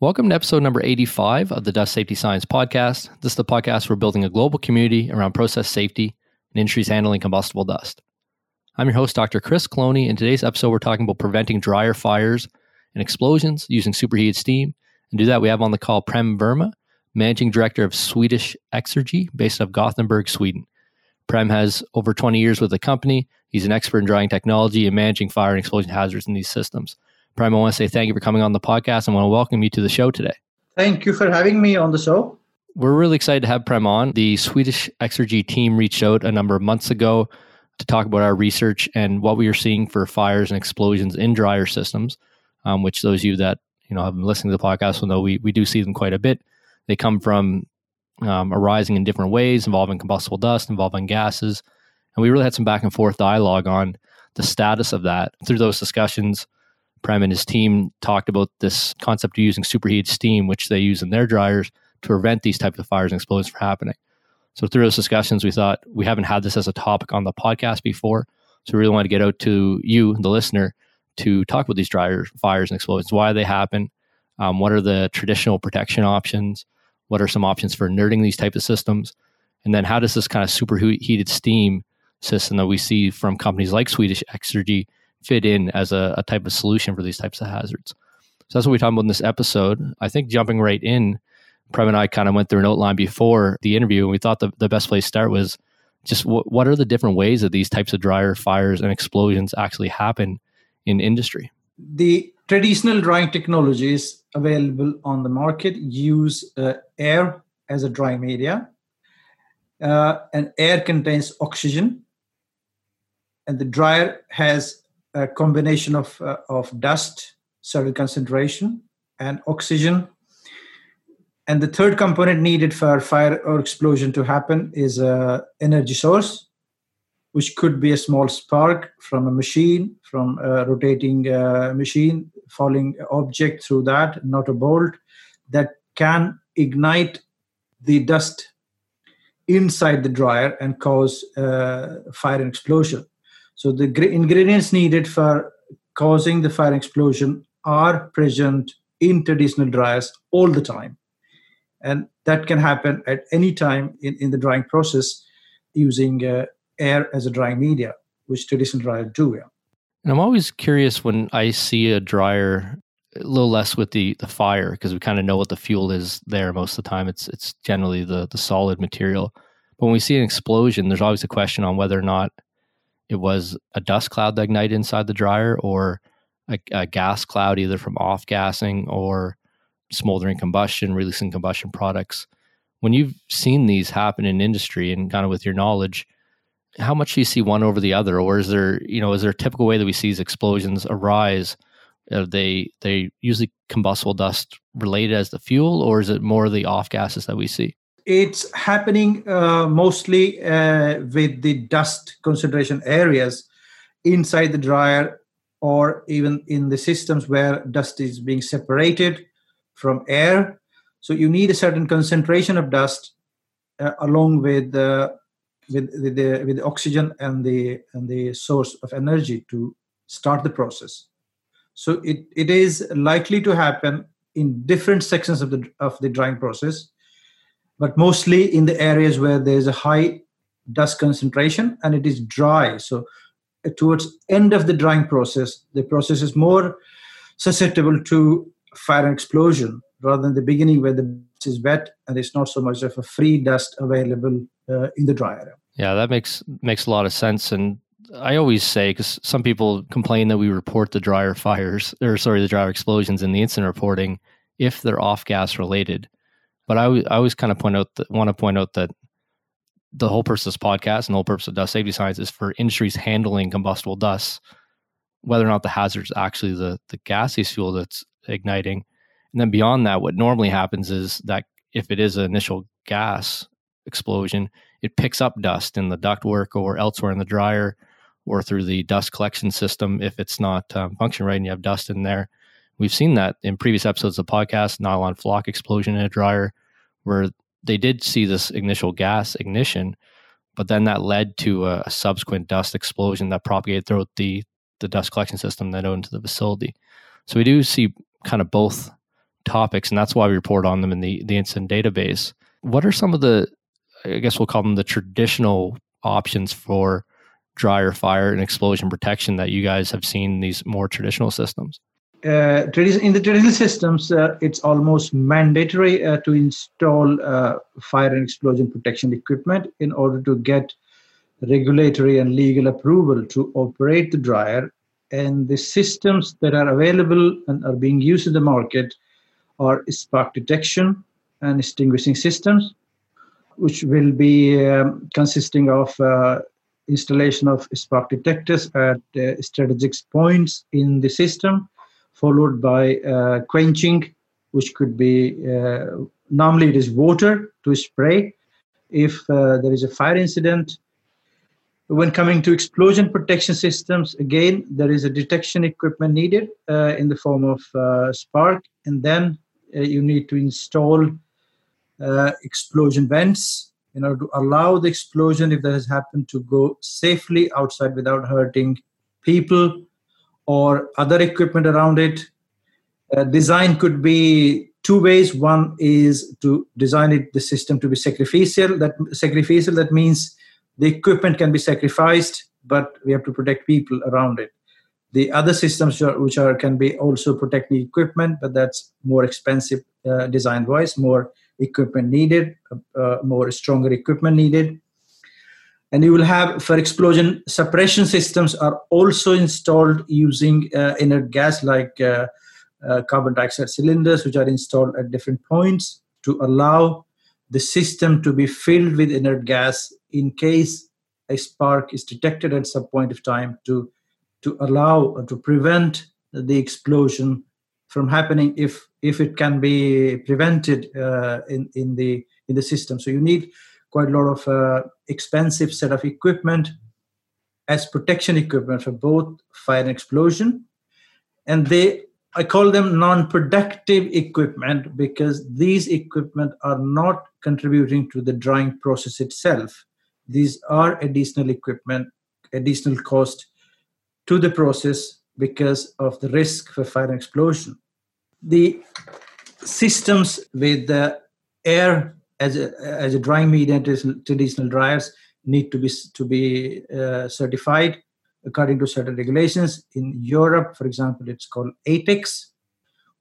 Welcome to episode number 85 of the Dust Safety Science Podcast. This is the podcast where we're building a global community around process safety and industries handling combustible dust. I'm your host, Dr. Chris Cloney. In today's episode, we're talking about preventing dryer fires and explosions using superheated steam. And to do that, we have on the call Prem Verma, Managing Director of Swedish Exergy, based out of Gothenburg, Sweden. Prem has over 20 years with the company. He's an expert in drying technology and managing fire and explosion hazards in these systems. Prem, I want to say thank you for coming on the podcast. I want to welcome you to the show today. Thank you for having me on the show. We're really excited to have Prem on. The Swedish Exergy team reached out a number of months ago to talk about our research and what we are seeing for fires and explosions in dryer systems, um, which those of you that you know have been listening to the podcast will know we, we do see them quite a bit. They come from um, arising in different ways, involving combustible dust, involving gases. And we really had some back and forth dialogue on the status of that. Through those discussions, Prem and his team talked about this concept of using superheated steam, which they use in their dryers to prevent these types of fires and explosions from happening. So through those discussions, we thought we haven't had this as a topic on the podcast before. So we really wanted to get out to you, the listener, to talk about these dryer fires and explosions. Why they happen? Um, what are the traditional protection options? What are some options for inerting these type of systems? And then how does this kind of superheated steam system that we see from companies like Swedish Exergy fit in as a, a, type of solution for these types of hazards? So that's what we talked about in this episode. I think jumping right in, Prem and I kind of went through an outline before the interview, and we thought the, the best place to start was just w- what are the different ways that these types of dryer fires and explosions actually happen in industry? The traditional drying technologies available on the market use uh, air as a drying media. Uh, and air contains oxygen. And the dryer has a combination of, uh, of dust, certain concentration, and oxygen. And the third component needed for fire or explosion to happen is a energy source which could be a small spark from a machine, from a rotating uh, machine, falling object through that, not a bolt, that can ignite the dust inside the dryer and cause uh, fire and explosion. So the ingredients needed for causing the fire explosion are present in traditional dryers all the time. And that can happen at any time in, in the drying process using uh, air as a drying media, which traditional dryers do. Yeah. And I'm always curious when I see a dryer a little less with the the fire because we kind of know what the fuel is there most of the time. It's it's generally the the solid material. But when we see an explosion, there's always a question on whether or not it was a dust cloud that ignited inside the dryer or a, a gas cloud, either from off gassing or smoldering combustion, releasing combustion products. When you've seen these happen in industry and kind of with your knowledge, how much do you see one over the other, or is there you know is there a typical way that we see these explosions arise? Are they they usually combustible dust related as the fuel, or is it more the off gases that we see? It's happening uh, mostly uh, with the dust concentration areas inside the dryer, or even in the systems where dust is being separated from air. So you need a certain concentration of dust uh, along with the with, with the with the oxygen and the and the source of energy to start the process so it, it is likely to happen in different sections of the of the drying process but mostly in the areas where there is a high dust concentration and it is dry so uh, towards end of the drying process the process is more susceptible to fire and explosion rather than the beginning where the dust is wet and there's not so much of a free dust available uh, in the dryer. Yeah, that makes makes a lot of sense. And I always say because some people complain that we report the dryer fires or sorry the dryer explosions in the incident reporting if they're off gas related. But I, I always kind of point out that want to point out that the whole purpose of this podcast and the whole purpose of dust safety science is for industries handling combustible dust, whether or not the hazard is actually the the gaseous fuel that's igniting. And then beyond that, what normally happens is that if it is an initial gas explosion, it picks up dust in the ductwork or elsewhere in the dryer or through the dust collection system if it's not um, functioning right and you have dust in there. We've seen that in previous episodes of the podcast, nylon flock explosion in a dryer, where they did see this initial gas ignition, but then that led to a, a subsequent dust explosion that propagated throughout the, the dust collection system out into the facility. So we do see kind of both topics, and that's why we report on them in the the incident database. What are some of the, I guess we'll call them the traditional options for dryer fire and explosion protection that you guys have seen in these more traditional systems? Uh, in the traditional systems, uh, it's almost mandatory uh, to install uh, fire and explosion protection equipment in order to get regulatory and legal approval to operate the dryer. And the systems that are available and are being used in the market are spark detection and extinguishing systems, which will be um, consisting of uh, installation of spark detectors at strategic points in the system followed by uh, quenching, which could be uh, normally it is water to spray if uh, there is a fire incident. When coming to explosion protection systems, again, there is a detection equipment needed uh, in the form of uh, spark, and then uh, you need to install explosion vents in order to allow the explosion, if that has happened, to go safely outside without hurting people or other equipment around it. Uh, design could be two ways. One is to design it the system to be sacrificial. That sacrificial that means the equipment can be sacrificed, but we have to protect people around it. The other systems which are can be also protect the equipment, but that's more expensive uh, design wise, more equipment needed, uh, uh, more stronger equipment needed and you will have for explosion suppression systems are also installed using uh, inert gas like uh, uh, carbon dioxide cylinders which are installed at different points to allow the system to be filled with inert gas in case a spark is detected at some point of time to to allow or to prevent the explosion from happening if if it can be prevented uh, in in the in the system. So you need quite a lot of uh, expensive set of equipment as protection equipment for both fire and explosion. And they i call them non-productive equipment because these equipment are not contributing to the drying process itself. These are additional equipment additional cost to the process because of the risk for fire and explosion. The systems with the air as a as a drying medium traditional dryers need to be to be uh, certified according to certain regulations. In europe for example it's called ATEX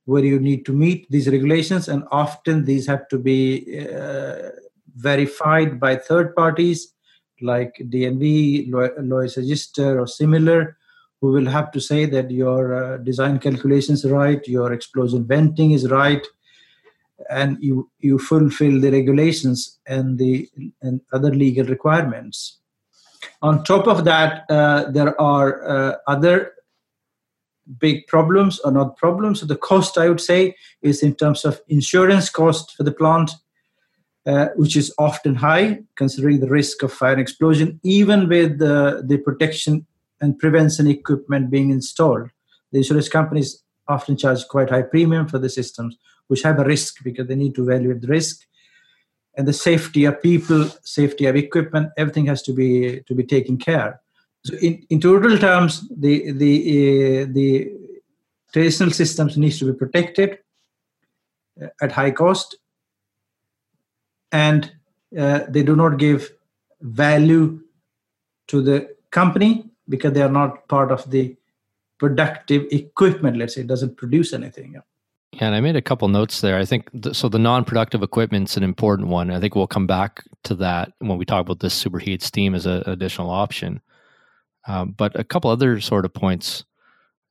where you need to meet these regulations and often these have to be uh, verified by third parties like dnv Lloyd's register or similar who will have to say that your uh, design calculations are right your explosion venting is right and you you fulfill the regulations and the and other legal requirements. On top of that uh, there are uh, other big problems or not problems. So the cost i would say is in terms of insurance cost for the plant uh, which is often high considering the risk of fire and explosion even with the, the protection and prevention equipment being installed. The insurance companies often charge quite high premium for the systems which have a risk because they need to evaluate the risk. And the safety of people safety of equipment everything has to be to be taken care. So in, in total terms the the uh, the traditional systems needs to be protected uh, at high cost. And uh, they do not give value to the company because they are not part of the productive equipment let's say. It doesn't produce anything yeah, and I made a couple notes there. I think th- so. The non-productive equipment's an important one. I think we'll come back to that when we talk about this superheated steam as an additional option. Um, but a couple other sort of points,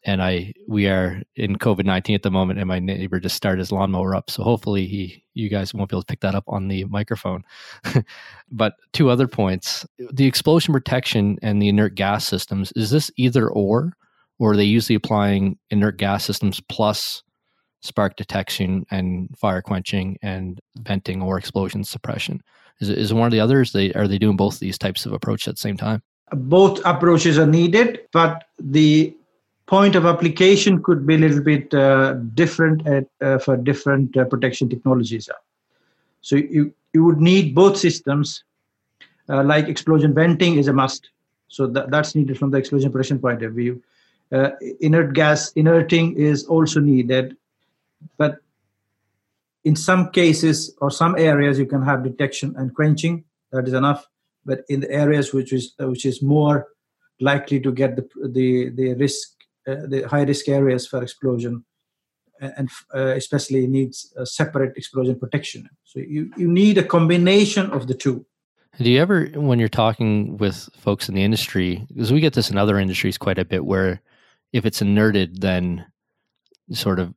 and I we are in COVID nineteen at the moment, and my neighbor just started his lawnmower up, so hopefully he you guys won't be able to pick that up on the microphone. but two other points: the explosion protection and the inert gas systems. Is this either or, or are they usually applying inert gas systems plus spark detection and fire quenching and venting or explosion suppression? Is is one of the others? They are they doing both these types of approach at the same time? Both approaches are needed, but the point of application could be a little bit uh, different at, uh, for different uh, protection technologies. So you you would need both systems. Uh, like explosion venting is a must. So that, that's needed from the explosion protection point of view. Uh, inert gas inerting is also needed but in some cases or some areas you can have detection and quenching. That is enough. But in the areas which is uh, which is more likely to get the the the risk uh, the high risk areas for explosion and uh, especially needs a separate explosion protection. So you, you need a combination of the two. Do you ever when you're talking with folks in the industry because we get this in other industries quite a bit where if it's inerted then sort of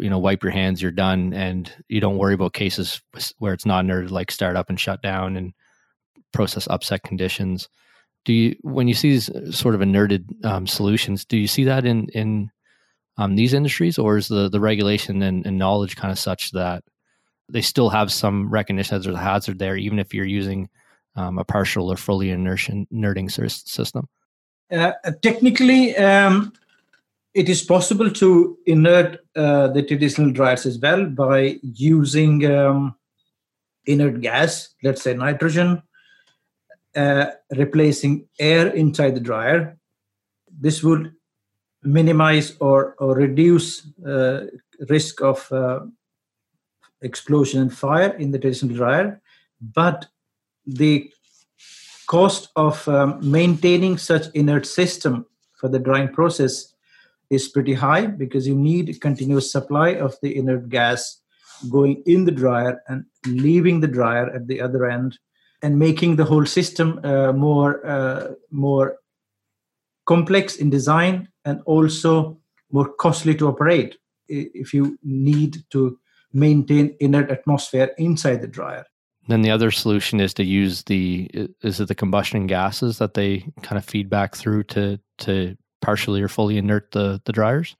you know wipe your hands you're done and you don't worry about cases where it's not inerted like start up and shut down and process upset conditions. Do you when you see these sort of inerted um, solutions do you see that in in um, these industries or is the the regulation and, and, knowledge kind of such that they still have some recognition that there's a hazard there even if you're using um, a partial or fully inertion inerting system? Uh, technically um, it is possible to inert uh, the traditional dryers as well by using um, inert gas let's say nitrogen uh, replacing air inside the dryer. This would minimize or, or reduce uh, risk of uh, explosion and fire in the traditional dryer, but the cost of um, maintaining such inert system for the drying process is pretty high because you need continuous supply of the inert gas going in the dryer and leaving the dryer at the other end and making the whole system uh, more uh, more complex in design and also more costly to operate if you need to maintain inert atmosphere inside the dryer. Then the other solution is to use the is it the combustion gases that they kind of feed back through to to partially or fully inert the the dryers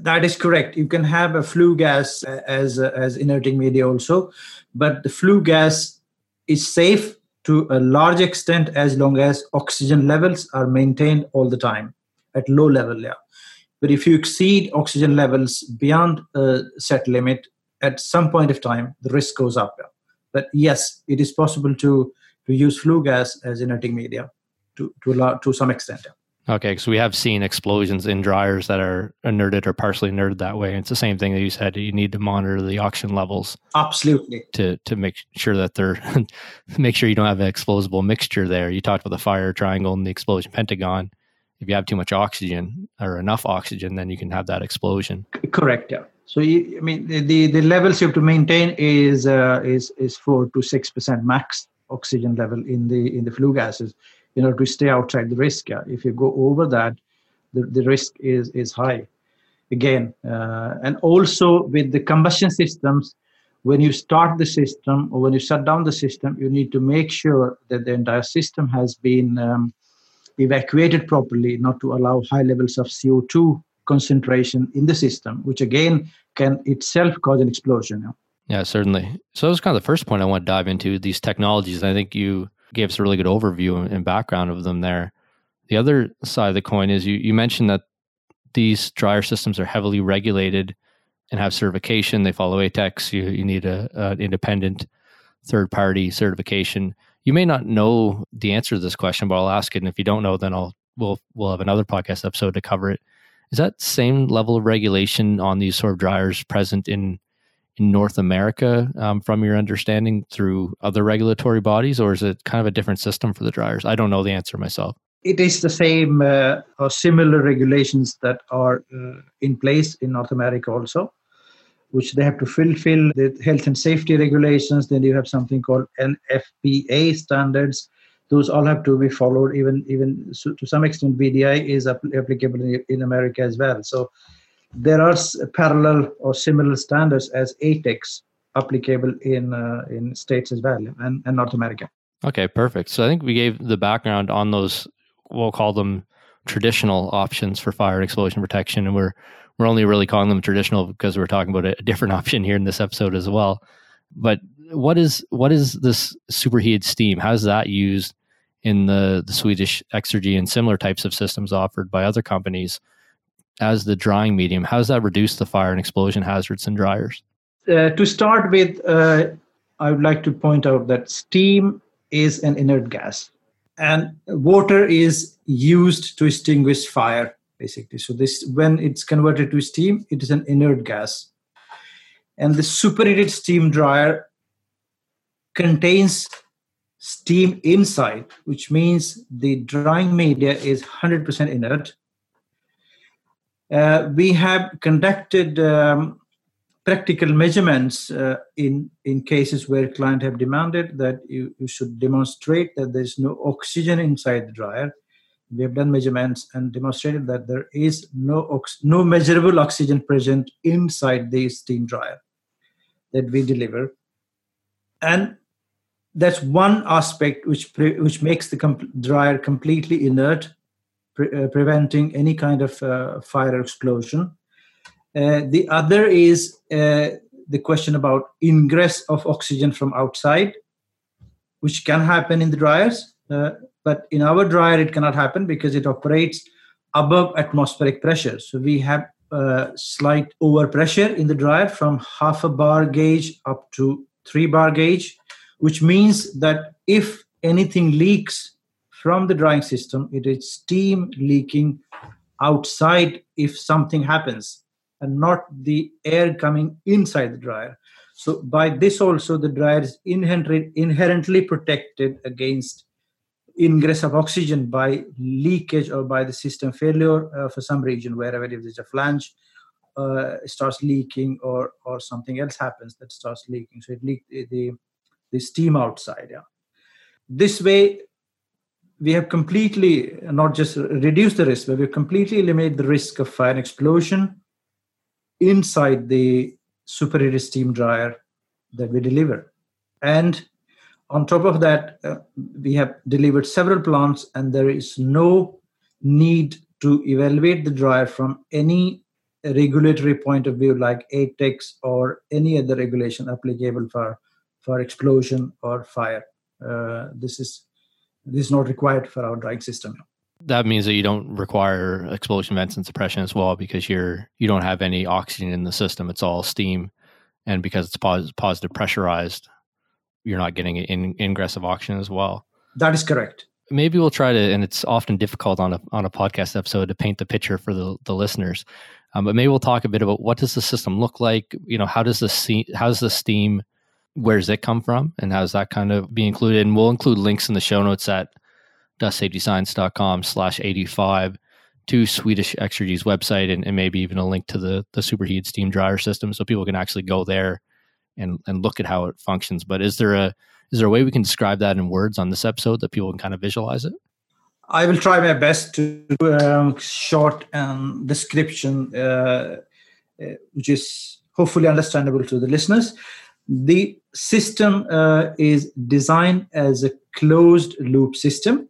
that is correct you can have a flue gas uh, as uh, as inerting media also but the flue gas is safe to a large extent as long as oxygen levels are maintained all the time at low level yeah but if you exceed oxygen levels beyond a set limit at some point of time the risk goes up yeah. but yes it is possible to to use flue gas as inerting media to to, to some extent yeah. Okay, so we have seen explosions in dryers that are inerted or partially inerted that way. It's the same thing that you said. You need to monitor the oxygen levels. Absolutely. To to make sure that they're make sure you don't have an explosible mixture there. You talked about the fire triangle and the explosion pentagon. If you have too much oxygen or enough oxygen, then you can have that explosion. Correct. Yeah. So you, I mean the, the, the levels you have to maintain is uh, is is four to six percent max oxygen level in the in the flue gases in order to stay outside the risk. Yeah. If you go over that, the, the risk is, is high again. Uh, and also with the combustion systems, when you start the system or when you shut down the system, you need to make sure that the entire system has been um, evacuated properly, not to allow high levels of CO2 concentration in the system, which again can itself cause an explosion. Yeah, yeah certainly. So that was kind of the first point I want to dive into these technologies. I think you gave us a really good overview and background of them there. The other side of the coin is you, you mentioned that these dryer systems are heavily regulated and have certification. They follow ATEX. You, you need a, a independent third party certification. You may not know the answer to this question, but I'll ask it. And if you don't know, then I'll we'll we'll have another podcast episode to cover it. Is that same level of regulation on these sort of dryers present in in North America, um, from your understanding, through other regulatory bodies, or is it kind of a different system for the dryers? I don't know the answer myself. It is the same uh, or similar regulations that are uh, in place in North America also, which they have to fulfill the health and safety regulations. Then you have something called NFPA standards. Those all have to be followed. Even even to some extent, VDI is applicable in, in America as well. So there are parallel or similar standards as ATEX applicable in uh, in states as well and, and North America. Okay, perfect. So I think we gave the background on those. We'll call them traditional options for fire and explosion protection, and we're we're only really calling them traditional because we're talking about a different option here in this episode as well. But what is what is this superheated steam? How is that used in the the Swedish Exergy and similar types of systems offered by other companies? As the drying medium? How does that reduce the fire and explosion hazards in dryers? Uh, to start with, uh, I would like to point out that steam is an inert gas, and water is used to extinguish fire, basically. So this, when it's converted to steam, it is an inert gas. and the superheated steam dryer contains steam inside, which means the drying media is 100% inert. Uh, we have conducted um, practical measurements uh, in in cases where client have demanded that you, you should demonstrate that there's no oxygen inside the dryer. We have done measurements and demonstrated that there is no ox- no measurable oxygen present inside the steam dryer that we deliver. And that's one aspect which pre- which makes the comp- dryer completely inert pre- uh, preventing any kind of uh, fire explosion uh, the other is uh, the question about ingress of oxygen from outside, which can happen in the dryers. Uh, but in our dryer, it cannot happen because it operates above atmospheric pressure. So we have a slight overpressure in the dryer from half a bar gauge up to three bar gauge, which means that if anything leaks from the drying system, it is steam leaking outside if something happens and not the air coming inside the dryer. So by this also the dryer is inherently, inherently protected against ingress of oxygen by leakage or by the system failure uh, for some region wherever if there's a flange uh, starts leaking or or something else happens that starts leaking so it leak the the steam outside yeah this way we have completely not just reduced the risk but we've completely eliminated the risk of fire and explosion inside the superheated steam dryer that we deliver. And on top of that, uh, we have delivered several plants, and there is no need to evaluate the dryer from any regulatory point of view, like ATEX or any other regulation applicable for for explosion or fire. Uh, this is this is not required for our drying system. That means that you don't require explosion vents and suppression as well because you're you don't have any oxygen in the system. It's all steam. And because it's pos- positive pressurized you're not getting in, ingress of oxygen as well. That is correct. Maybe we'll try to and it's often difficult on a on a podcast episode to paint the picture for the, the listeners. Um, but maybe we'll talk a bit about what does the system look like? You know how does the steam how does the steam where does it come from and how does that kind of be included and we'll include links in the show notes at dustsafetyscience.com slash 85 to Swedish Exergy's website and, and, maybe even a link to the, the superheated steam dryer system so people can actually go there and, and look at how it functions. But is there a is there a way we can describe that in words on this episode that people can kind of visualize it? I will try my best to do a short um, description, uh, uh, which is hopefully understandable to the listeners. The system uh, is designed as a closed loop system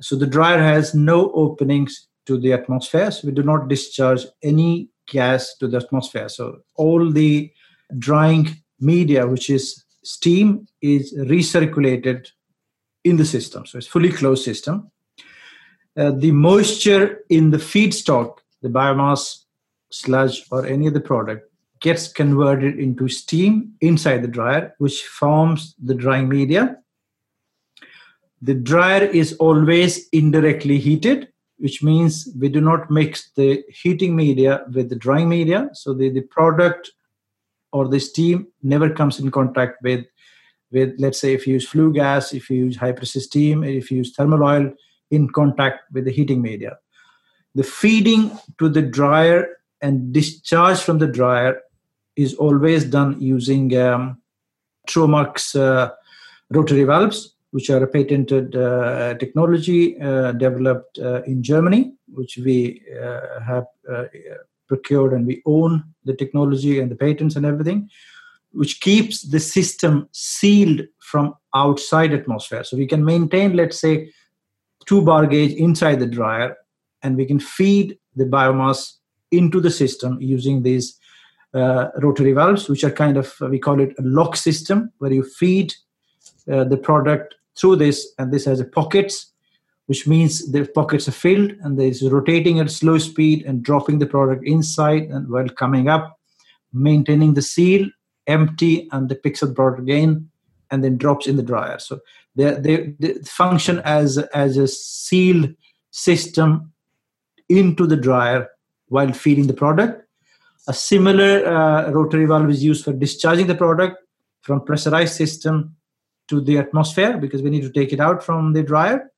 so the dryer has no openings to the atmosphere. So we do not discharge any gas to the atmosphere. So all the drying media, which is steam, is recirculated in the system. So it's fully closed system. Uh, the moisture in the feedstock, the biomass, sludge, or any other product, gets converted into steam inside the dryer, which forms the drying media the dryer is always indirectly heated, which means we do not mix the heating media with the drying media. So the, the product or the steam never comes in contact with, with, let's say, if you use flue gas, if you use high pressure steam, if you use thermal oil in contact with the heating media. The feeding to the dryer and discharge from the dryer is always done using um, Tromax uh, rotary valves which are a patented uh, technology uh, developed uh, in Germany, which we uh, have uh, procured and we own the technology and the patents and everything, which keeps the system sealed from outside atmosphere. So we can maintain, let's say, two bar gauge inside the dryer, and we can feed the biomass into the system using these uh, rotary valves, which are kind of we call it a lock system, where you feed uh, the product through this, and this has pockets, which means the pockets are filled, and there's rotating at slow speed and dropping the product inside, and while coming up, maintaining the seal empty, and the picks up the product again, and then drops in the dryer. So they, they, they function as as a sealed system into the dryer while feeding the product. A similar uh, rotary valve is used for discharging the product from pressurized system to the atmosphere because we need to take it out from the dryer.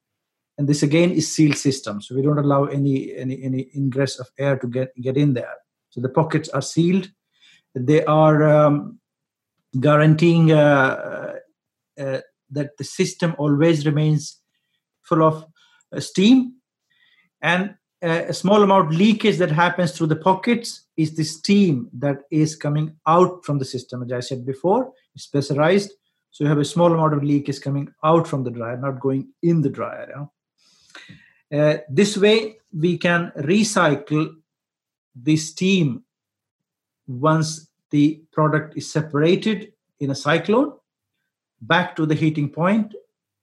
And this again is sealed system, so we don't allow any any any ingress of air to get get in there. So the pockets are sealed. They are um, guaranteeing uh, uh, that the system always remains full of uh, steam and a small amount leakage that happens through the pockets is the steam that is coming out from the system. As i said before it's pressurized so you have a small amount of leakage coming out from the dryer not going in the dryer uh, this way we can recycle the steam once the product is separated in a cyclone back to the heating point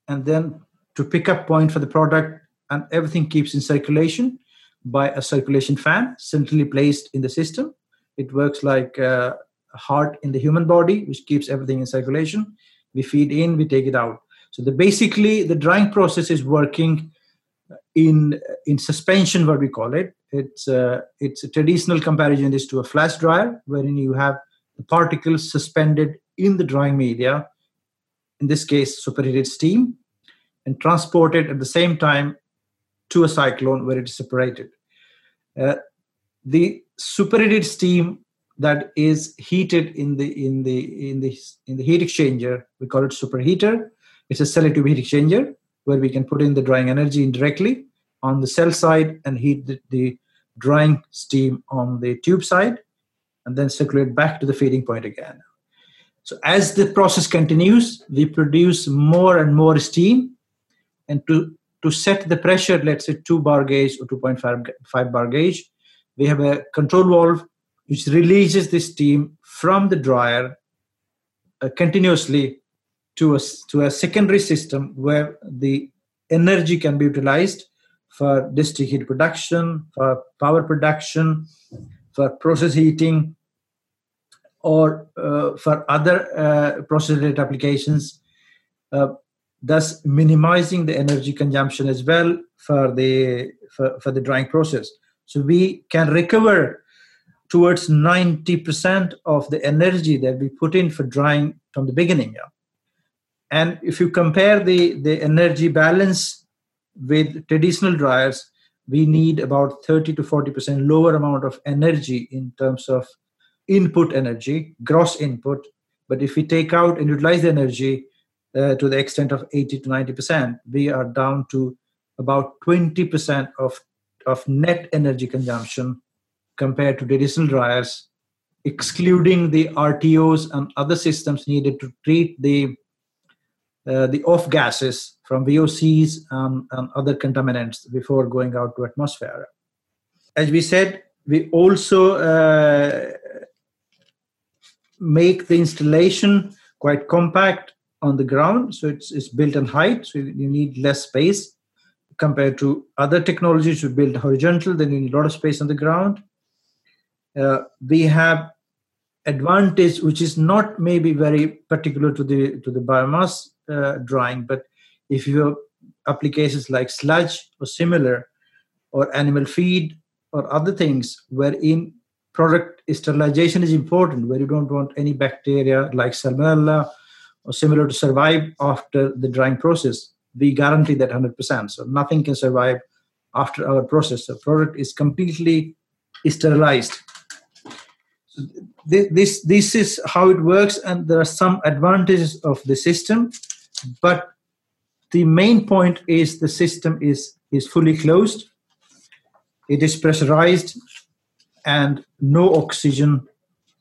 and then to pick up point for the product and everything keeps in circulation by a circulation fan centrally placed in the system. It works like a heart in the human body, which keeps everything in circulation. We feed in, we take it out. So the basically the drying process is working in in suspension, what we call it. It's it's a traditional comparison is to a flash dryer, wherein you have the particles suspended in the drying media. In this case, superheated steam, and transported at the same time to a cyclone where it is separated. Uh, the superheated steam that is heated in the in the in the in the heat exchanger, we call it superheater. It's a selective heat exchanger where we can put in the drying energy indirectly on the shell side and heat the, the drying steam on the tube side and then circulate back to the feeding point again. So as the process continues, we produce more and more steam and to to set the pressure, let's say 2 bar gauge or 2.5 bar gauge, we have a control valve which releases the steam from the dryer uh, continuously to a, to a secondary system where the energy can be utilized for district heat production, for power production, for process heating, or uh, for other uh, process related applications. Uh, thus minimizing the energy consumption as well for the for, for the drying process so we can recover towards 90% of the energy that we put in for drying from the beginning yeah? and if you compare the the energy balance with traditional dryers we need about 30 to 40% lower amount of energy in terms of input energy gross input but if we take out and utilize the energy uh, to the extent of 80 to 90%, we are down to about 20% of, of net energy consumption compared to traditional dryers, excluding the RTOs and other systems needed to treat the uh, the off gases from VOCs and, and other contaminants before going out to atmosphere. As we said, we also uh, make the installation quite compact on the ground, so it's, it's built in height, so you need less space compared to other technologies you build horizontal, then you need a lot of space on the ground. Uh, we have advantage which is not maybe very particular to the to the biomass uh, drying, but if you have applications like sludge or similar, or animal feed or other things wherein product sterilization is important, where you don't want any bacteria like salmonella or similar to survive after the drying process, we guarantee that 100%. So nothing can survive after our process. The product is completely sterilized. So this, this is how it works, and there are some advantages of the system, but the main point is the system is, is fully closed, it is pressurized, and no oxygen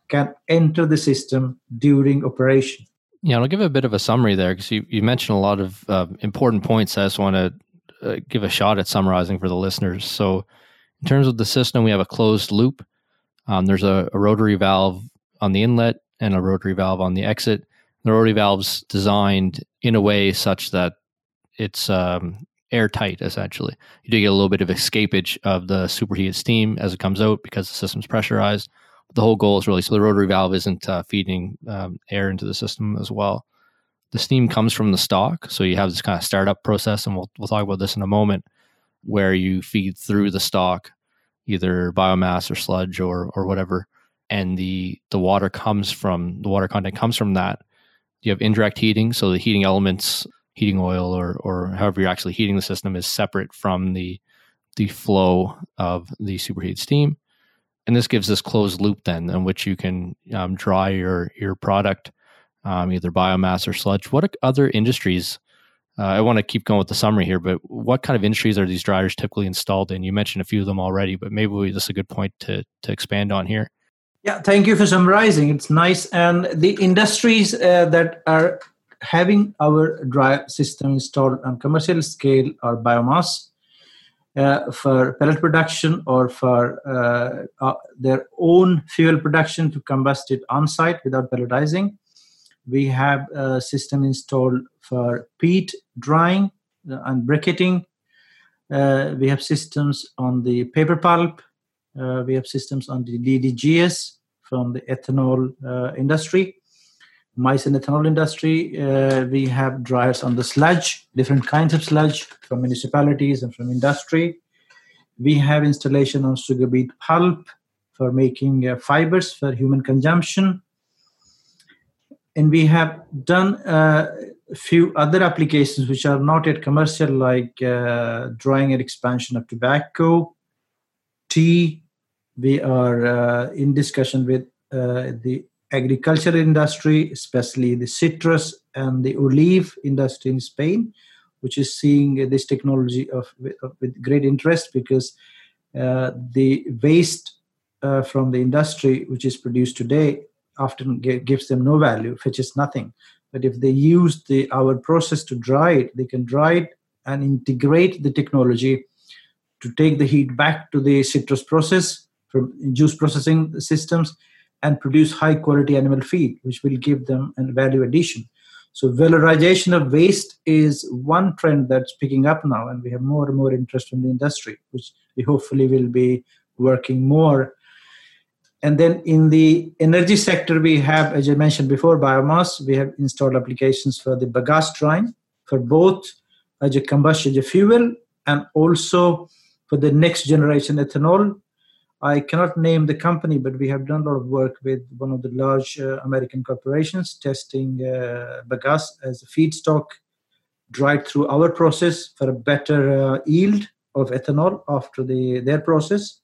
can enter the system during operation. Yeah, I'll give a bit of a summary there because you, you mentioned a lot of uh, important points. I just want to uh, give a shot at summarizing for the listeners. So, in terms of the system, we have a closed loop. Um, there's a, a, rotary valve on the inlet and a rotary valve on the exit. The rotary valve's designed in a way such that it's um, airtight, essentially. You do get a little bit of escapage of the superheated steam as it comes out because the system's pressurized the whole goal is really so the rotary valve isn't uh, feeding um, air into the system as well. The steam comes from the stock, so you have this kind of startup process, and we'll we'll talk about this in a moment, where you feed through the stock, either biomass or sludge or or whatever, and the the water comes from the water content comes from that. You have indirect heating, so the heating elements, heating oil or or however you're actually heating the system is separate from the the flow of the superheated steam. And this gives this closed loop then in which you can um, dry your your product, um, either biomass or sludge. What other industries uh, I want to keep going with the summary here, but what kind of industries are these dryers typically installed in? You mentioned a few of them already, but maybe this is a good point to to expand on here. Yeah, thank you for summarizing. It's nice. And the industries uh, that are having our dryer system installed on commercial scale are biomass for pellet production or for uh, uh their own fuel production to combust it on site without pelletizing we have a system installed for peat drying and briquetting. Uh, we have systems on the paper pulp. Uh, we have systems on the DDGS from the ethanol uh, industry, and ethanol industry. Uh, we have dryers on the sludge, different kinds of sludge from municipalities and from industry. We have installation on sugar beet pulp for making uh, fibers for human consumption and we have done uh, a few other applications which are not yet commercial like uh, drying and expansion of tobacco tea we are uh, in discussion with uh, the agricultural industry especially the citrus and the olive industry in spain which is seeing this technology of, of with great interest because uh, the waste uh, from the industry which is produced today often gives them no value, fetches nothing. But if they use the our process to dry it, they can dry it and integrate the technology to take the heat back to the citrus process from juice processing systems and produce high quality animal feed, which will give them a value addition. So valorization of waste is one trend that's picking up now, and we have more and more interest from the industry, which we hopefully will be working more and then in the energy sector, we have, as I mentioned before, biomass. We have installed applications for the bagasse drying for both as a combustion, as a fuel, and also for the next generation ethanol. I cannot name the company, but we have done a lot of work with one of the large uh, American corporations testing uh, bagasse as a feedstock dried through our process for a better uh, yield of ethanol after the, their process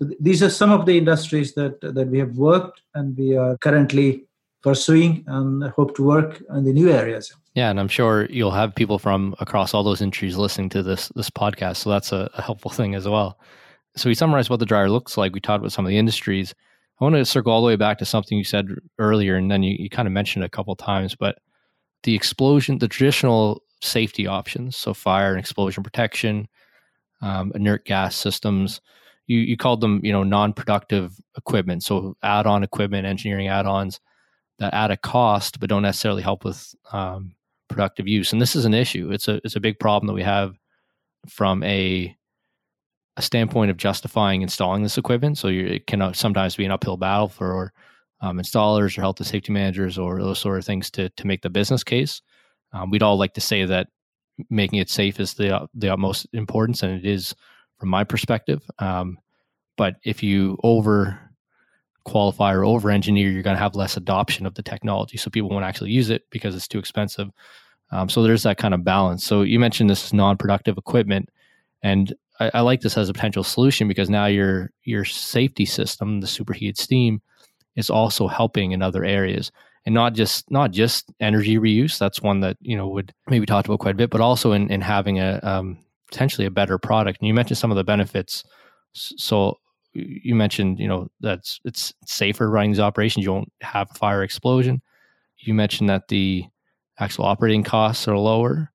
so th- these are some of the industries that that we have worked and we are currently pursuing and hope to work in the new areas. Yeah, and I'm sure you'll have people from across all those industries listening to this this podcast, so that's a, a helpful thing as well. So we summarized what the dryer looks like. We talked about some of the industries. I want to circle all the way back to something you said earlier, and then you, you kind of mentioned it a couple times, but the explosion, the traditional safety options, so fire and explosion protection, um, inert gas systems, you you called them you know non-productive equipment so add-on equipment engineering add-ons that add a cost but don't necessarily help with um, productive use and this is an issue it's a it's a big problem that we have from a a standpoint of justifying installing this equipment so you, it can sometimes be an uphill battle for um, installers or health and safety managers or those sort of things to to make the business case um, we'd all like to say that making it safe is the the utmost importance and it is from my perspective. Um, but if you over qualify or over engineer, you're going to have less adoption of the technology. So people won't actually use it because it's too expensive. Um, so there's that kind of balance. So you mentioned this is non-productive equipment, and I, I, like this as a potential solution because now your your safety system, the superheated steam, is also helping in other areas, and not just not just energy reuse. That's one that you know would maybe talked about quite a bit, but also in in having a um, potentially a better product. And you mentioned some of the benefits. So you mentioned, you know, that's it's safer running these operations. You won't have a fire explosion. You mentioned that the actual operating costs are lower.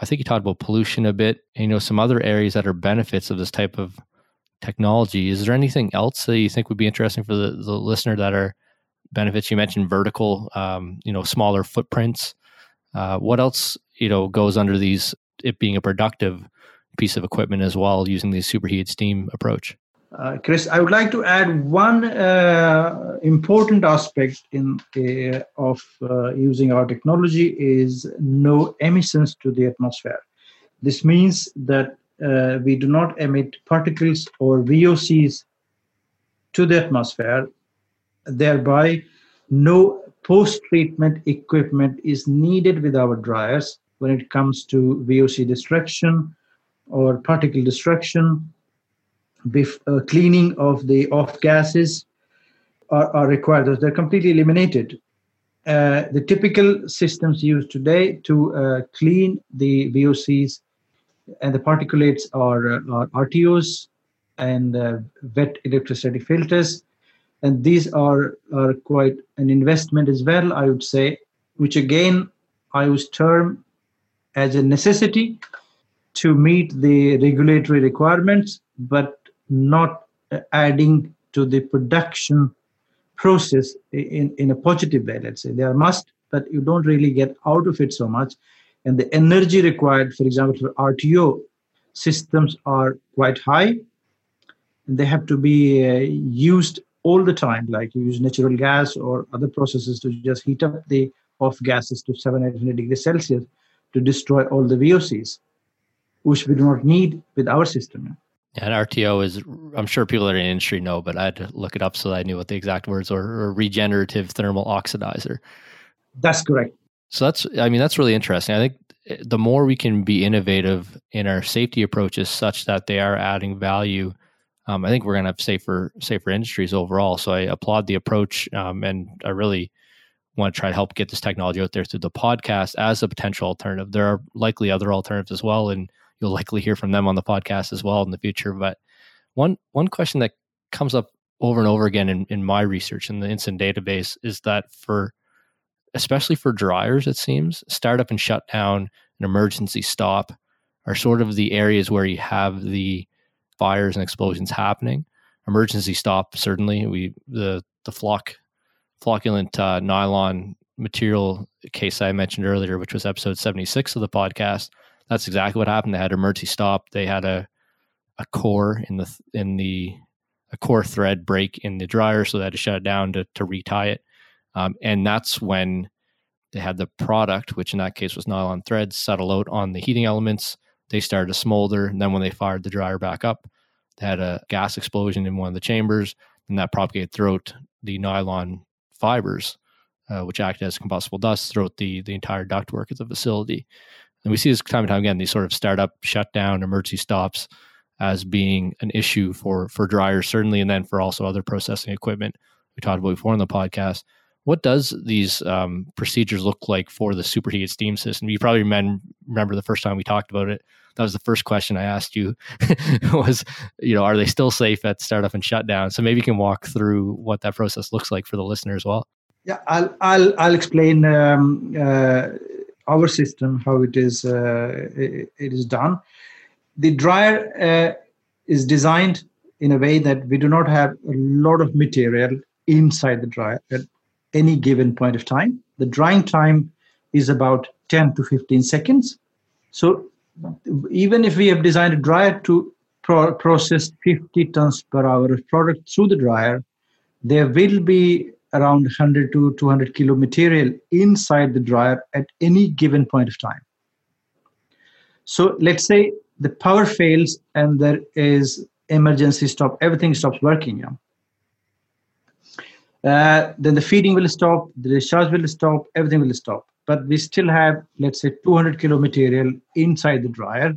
I think you talked about pollution a bit. And, you know, some other areas that are benefits of this type of technology. Is there anything else that you think would be interesting for the, the listener that are benefits? You mentioned vertical, um, you know, smaller footprints. Uh, what else, you know, goes under these? It being a productive piece of equipment as well using the superheated steam approach. Uh, Chris, I would like to add one uh, important aspect in uh, of uh, using our technology is no emissions to the atmosphere. This means that uh, we do not emit particles or VOCs to the atmosphere thereby no post-treatment equipment is needed with our dryers when it comes to VOC destruction or particle destruction, bef- uh, cleaning of the off gases are, are required. They're completely eliminated. Uh, the typical systems used today to uh, clean the VOCs and the particulates are, uh, are RTOs and uh, wet electrostatic filters. And these are, are quite an investment as well, I would say, which again I would term as a necessity to meet the regulatory requirements, but not adding to the production process in, in a positive way, let's say. They are must, but you don't really get out of it so much. And the energy required, for example, for RTO systems are quite high. And they have to be uh, used all the time, like you use natural gas or other processes to just heat up the off gases to 700 degrees Celsius to destroy all the VOCs, which we do not need with our system. And RTO is, I'm sure people that are in the industry know, but I had to look it up so that I knew what the exact words were, or regenerative thermal oxidizer. That's correct. So that's, I mean, that's really interesting. I think eh, the more we can be innovative in our safety approaches such that they are adding value, um, I think we're going to have safer, safer industries overall. So I applaud the approach. Um, and I really want to try to help get this technology out there through the podcast as a potential alternative. There are likely other alternatives as well. And you'll likely hear from them on the podcast as well in the future. But one one question that comes up over and over again in, in my research in the incident database is that for especially for dryers, it seems, startup and shutdown and emergency stop are sort of the areas where you have the fires and explosions happening. Emergency stop, certainly, we the the flock flocculant uh, nylon material case I mentioned earlier, which was episode 76 of the podcast, that's exactly what happened. They had emergency stop. They had a a core in the in the a core thread break in the dryer, so they had to shut it down to to retie it. Um, and that's when they had the product, which in that case was nylon thread, settle out on the heating elements. They started to smolder, and then when they fired the dryer back up, they had a gas explosion in one of the chambers, and that propagated throughout the nylon fibers, uh, which acted as combustible dust throughout the the entire ductwork of the facility. And we see this time and time again, these sort of startup shutdown emergency stops as being an issue for for dryers, certainly, and then for also other processing equipment we talked about before in the podcast. What does these um, procedures look like for the superheated steam system? You probably remember the first time we talked about it. That was the first question I asked you. was you know are they still safe at startup and shutdown? So maybe you can walk through what that process looks like for the listener as well. Yeah, I'll I'll I'll explain um, uh, our system how it is uh, it, it is done. The dryer uh, is designed in a way that we do not have a lot of material inside the dryer at any given point of time. The drying time is about 10 to 15 seconds. So even if we have designed a dryer to pro- process 50 tons per hour of product through the dryer there will be around 100 to 200 kilo material inside the dryer at any given point of time. So let's say the power fails and there is emergency stop, everything stops working. Uh, then the feeding will stop, the discharge will stop, everything will stop. But we still have, let's say, 200 kilo material inside the dryer.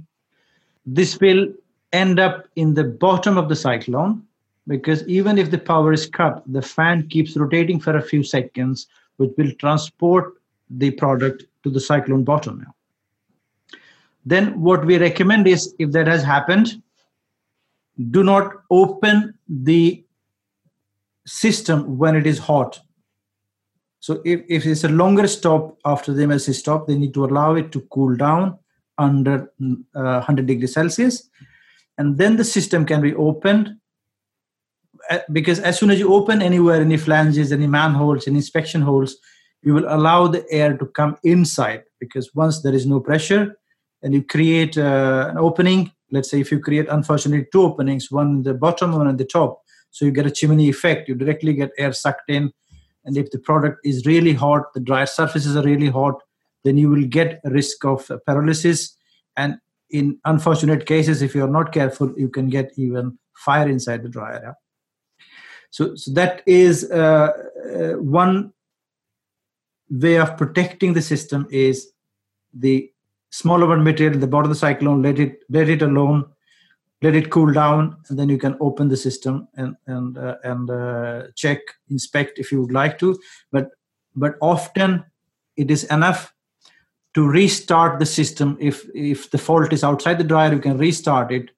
This will end up in the bottom of the cyclone because even if the power is cut, the fan keeps rotating for a few seconds, which will transport the product to the cyclone bottom. Then what we recommend is if that has happened, do not open the system when it is hot. So if, if it's a longer stop after the emergency stop, they need to allow it to cool down under uh, 100 degrees Celsius. And then the system can be opened because as soon as you open anywhere, any flanges, any manholes, any inspection holes, you will allow the air to come inside because once there is no pressure and you create uh, an opening, let's say if you create unfortunately two openings, one in the bottom, one at the top, so you get a chimney effect, you directly get air sucked in. And if the product is really hot, the dry surfaces are really hot, then you will get a risk of pyrolysis And in unfortunate cases, if you're not careful, you can get even fire inside the dryer. So, so that is uh, uh, one way of protecting the system is the smaller one material, at the bottom of the cyclone, let it let it alone, let it cool down, and then you can open the system and and uh, and uh, check, inspect if you would like to. But but often it is enough to restart the system if if the fault is outside the dryer you can restart it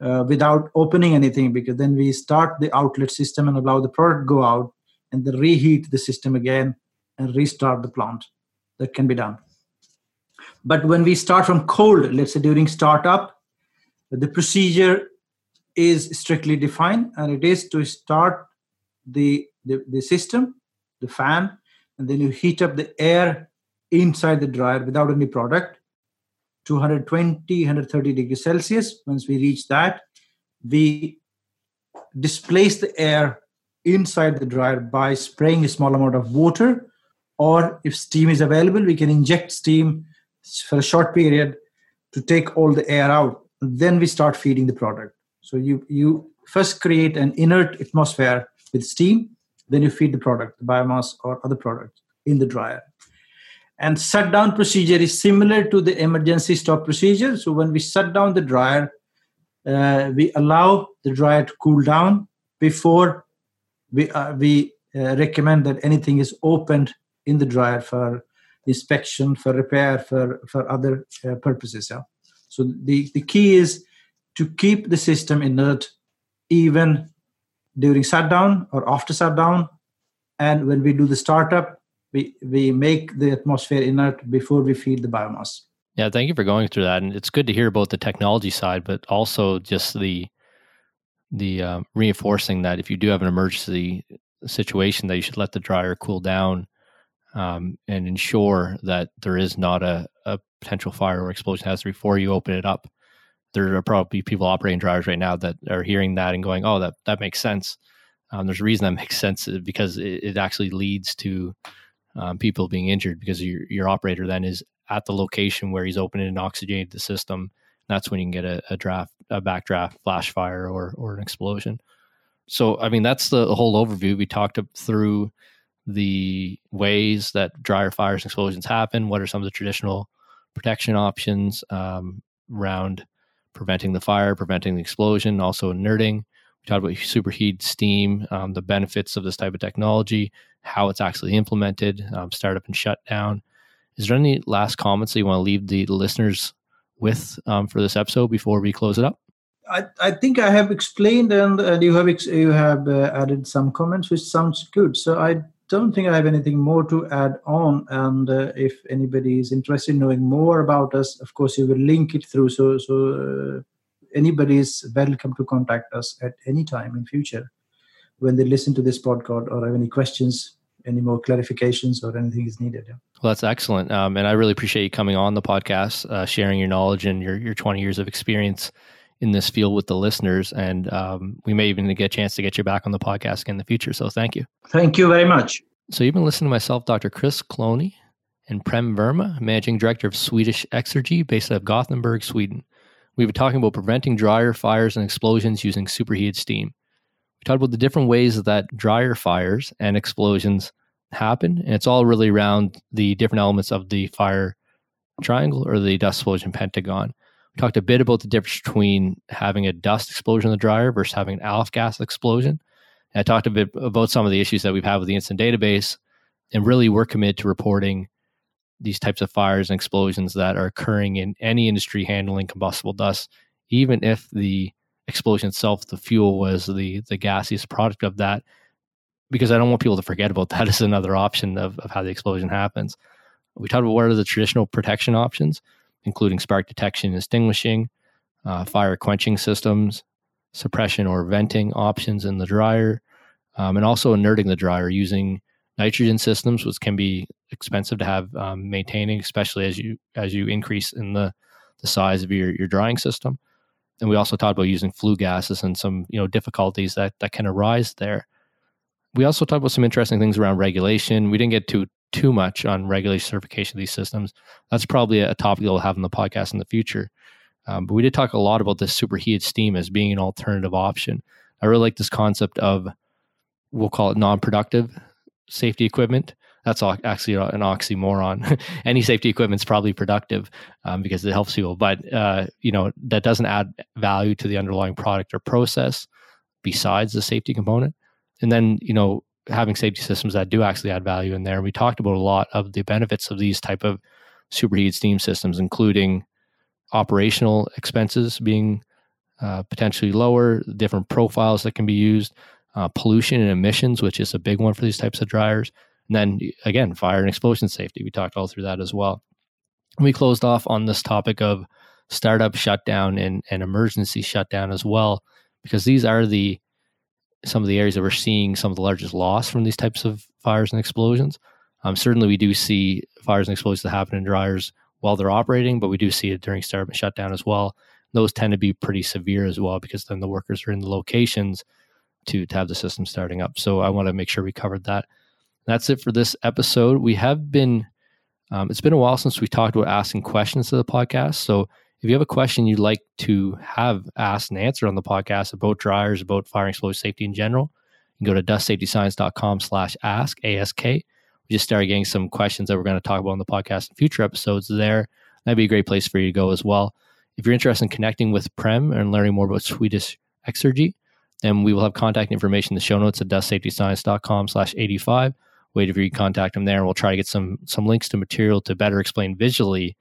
uh, without opening anything because then we start the outlet system and allow the product go out and then reheat the system again and restart the plant. That can be done. But when we start from cold let's say during startup the procedure is strictly defined and it is to start the, the, the system the fan and then you heat up the air inside the dryer without any product 220 130 degrees celsius. Once we reach that we displace the air inside the dryer by spraying a small amount of water or if steam is available we can inject steam for a short period to take all the air out. Then we start feeding the product. So you you first create an inert atmosphere with steam then you feed the product the biomass or other product in the dryer and shutdown procedure is similar to the emergency stop procedure. So when we shut down the dryer, uh, we allow the dryer to cool down before we uh, we uh, recommend that anything is opened in the dryer for inspection, for repair, for for other uh, purposes. Yeah. So the the key is to keep the system inert even during shutdown or after shutdown, and when we do the startup, we we make the atmosphere inert before we feed the biomass. Yeah thank you for going through that and it's good to hear about the technology side but also just the the uh, reinforcing that if you do have an emergency situation that you should let the dryer cool down um, and ensure that there is not a, a potential fire or explosion hazard before you open it up. There are probably people operating dryers right now that are hearing that and going oh that that makes sense. Um, there's a reason that makes sense because it, it actually leads to um, people being injured because your your operator then is at the location where he's opening and oxygenated the system. That's when you can get a, a draft, a backdraft, flash fire, or or an explosion. So, I mean, that's the, whole overview. We talked through the ways that dryer fires and explosions happen. What are some of the traditional protection options um, around preventing the fire, preventing the explosion, also inerting. We talked about superheat steam, um, the benefits of this type of technology, how it's actually implemented, um, startup and shutdown. Is there any last comments that you want to leave the, listeners with um, for this episode before we close it up? I, I think I have explained and, and you have ex- you have uh, added some comments, which sounds good. So I don't think I have anything more to add on. And uh, if anybody is interested in knowing more about us, of course, you will link it through. So so uh, anybody is welcome to contact us at any time in future when they listen to this podcast or have any questions, any more clarifications or anything is needed. Yeah. Well, that's excellent. Um, and I really appreciate you coming on the podcast, uh, sharing your knowledge and your, your 20 years of experience in this field with the listeners. And um, we may even get a chance to get you back on the podcast in the future. So thank you. Thank you very much. So you've been listening to myself, Dr. Chris Cloney, and Prem Verma, Managing Director of Swedish Exergy based out of Gothenburg, Sweden. We've been talking about preventing dryer fires and explosions using superheated steam. We talked about the different ways that dryer fires and explosions happen. And it's all really around the different elements of the fire triangle or the dust explosion pentagon. We talked a bit about the difference between having a dust explosion in the dryer versus having an off gas explosion. And I talked a bit about some of the issues that we've had with the incident database. And really, we're committed to reporting these types of fires and explosions that are occurring in any industry handling combustible dust, even if the explosion itself, the fuel was the the gaseous product of that, because I don't want people to forget about that as another option of, of how the explosion happens. We talked about what are the traditional protection options, including spark detection and extinguishing, uh, fire quenching systems, suppression or venting options in the dryer, um, and also inerting the dryer using nitrogen systems, which can be expensive to have um, maintaining, especially as you as you increase in the the size of your your drying system and we also talked about using flue gases and some you know difficulties that that can arise there. We also talked about some interesting things around regulation. We didn't get to too much on regulation certification of these systems. That's probably a topic that we'll have in the podcast in the future. Um, but we did talk a lot about this superheated steam as being an alternative option. I really like this concept of we'll call it non-productive safety equipment. That's actually an oxymoron. Any safety equipment is probably productive um, because it helps people, but uh, you know that doesn't add value to the underlying product or process besides the safety component. And then you know having safety systems that do actually add value in there. We talked about a lot of the benefits of these type of superheated steam systems, including operational expenses being uh, potentially lower, different profiles that can be used, uh, pollution and emissions, which is a big one for these types of dryers. And then again, fire and explosion safety. We talked all through that as well. We closed off on this topic of startup shutdown and, and emergency shutdown as well, because these are the some of the areas that we're seeing some of the largest loss from these types of fires and explosions. Um, certainly, we do see fires and explosions that happen in dryers while they're operating, but we do see it during startup shutdown as well. Those tend to be pretty severe as well because then the workers are in the locations to, to have the system starting up. So I want to make sure we covered that. That's it for this episode. We have been, um, it's been a while since we talked about asking questions to the podcast. So if you have a question you'd like to have asked and answered on the podcast about dryers, about fire and explosive safety in general, you can go to dustsafetyscience.com slash ask, ASK. We just started getting some questions that we're going to talk about on the podcast in future episodes there. That'd be a great place for you to go as well. If you're interested in connecting with Prem and learning more about Swedish Exergy, then we will have contact information in the show notes at dustsafetyscience.com slash 85. Wait for you contact them there, and we'll try to get some some links to material to better explain visually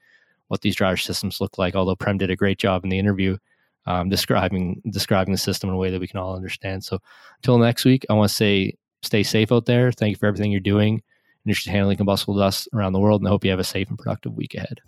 what these dryer systems look like. Although Prem did a great job in the interview um, describing describing the system in a way that we can all understand. So until next week, I want to say stay safe out there. Thank you for everything you're doing. And you're handling combustible dust around the world, and I hope you have a safe and productive week ahead.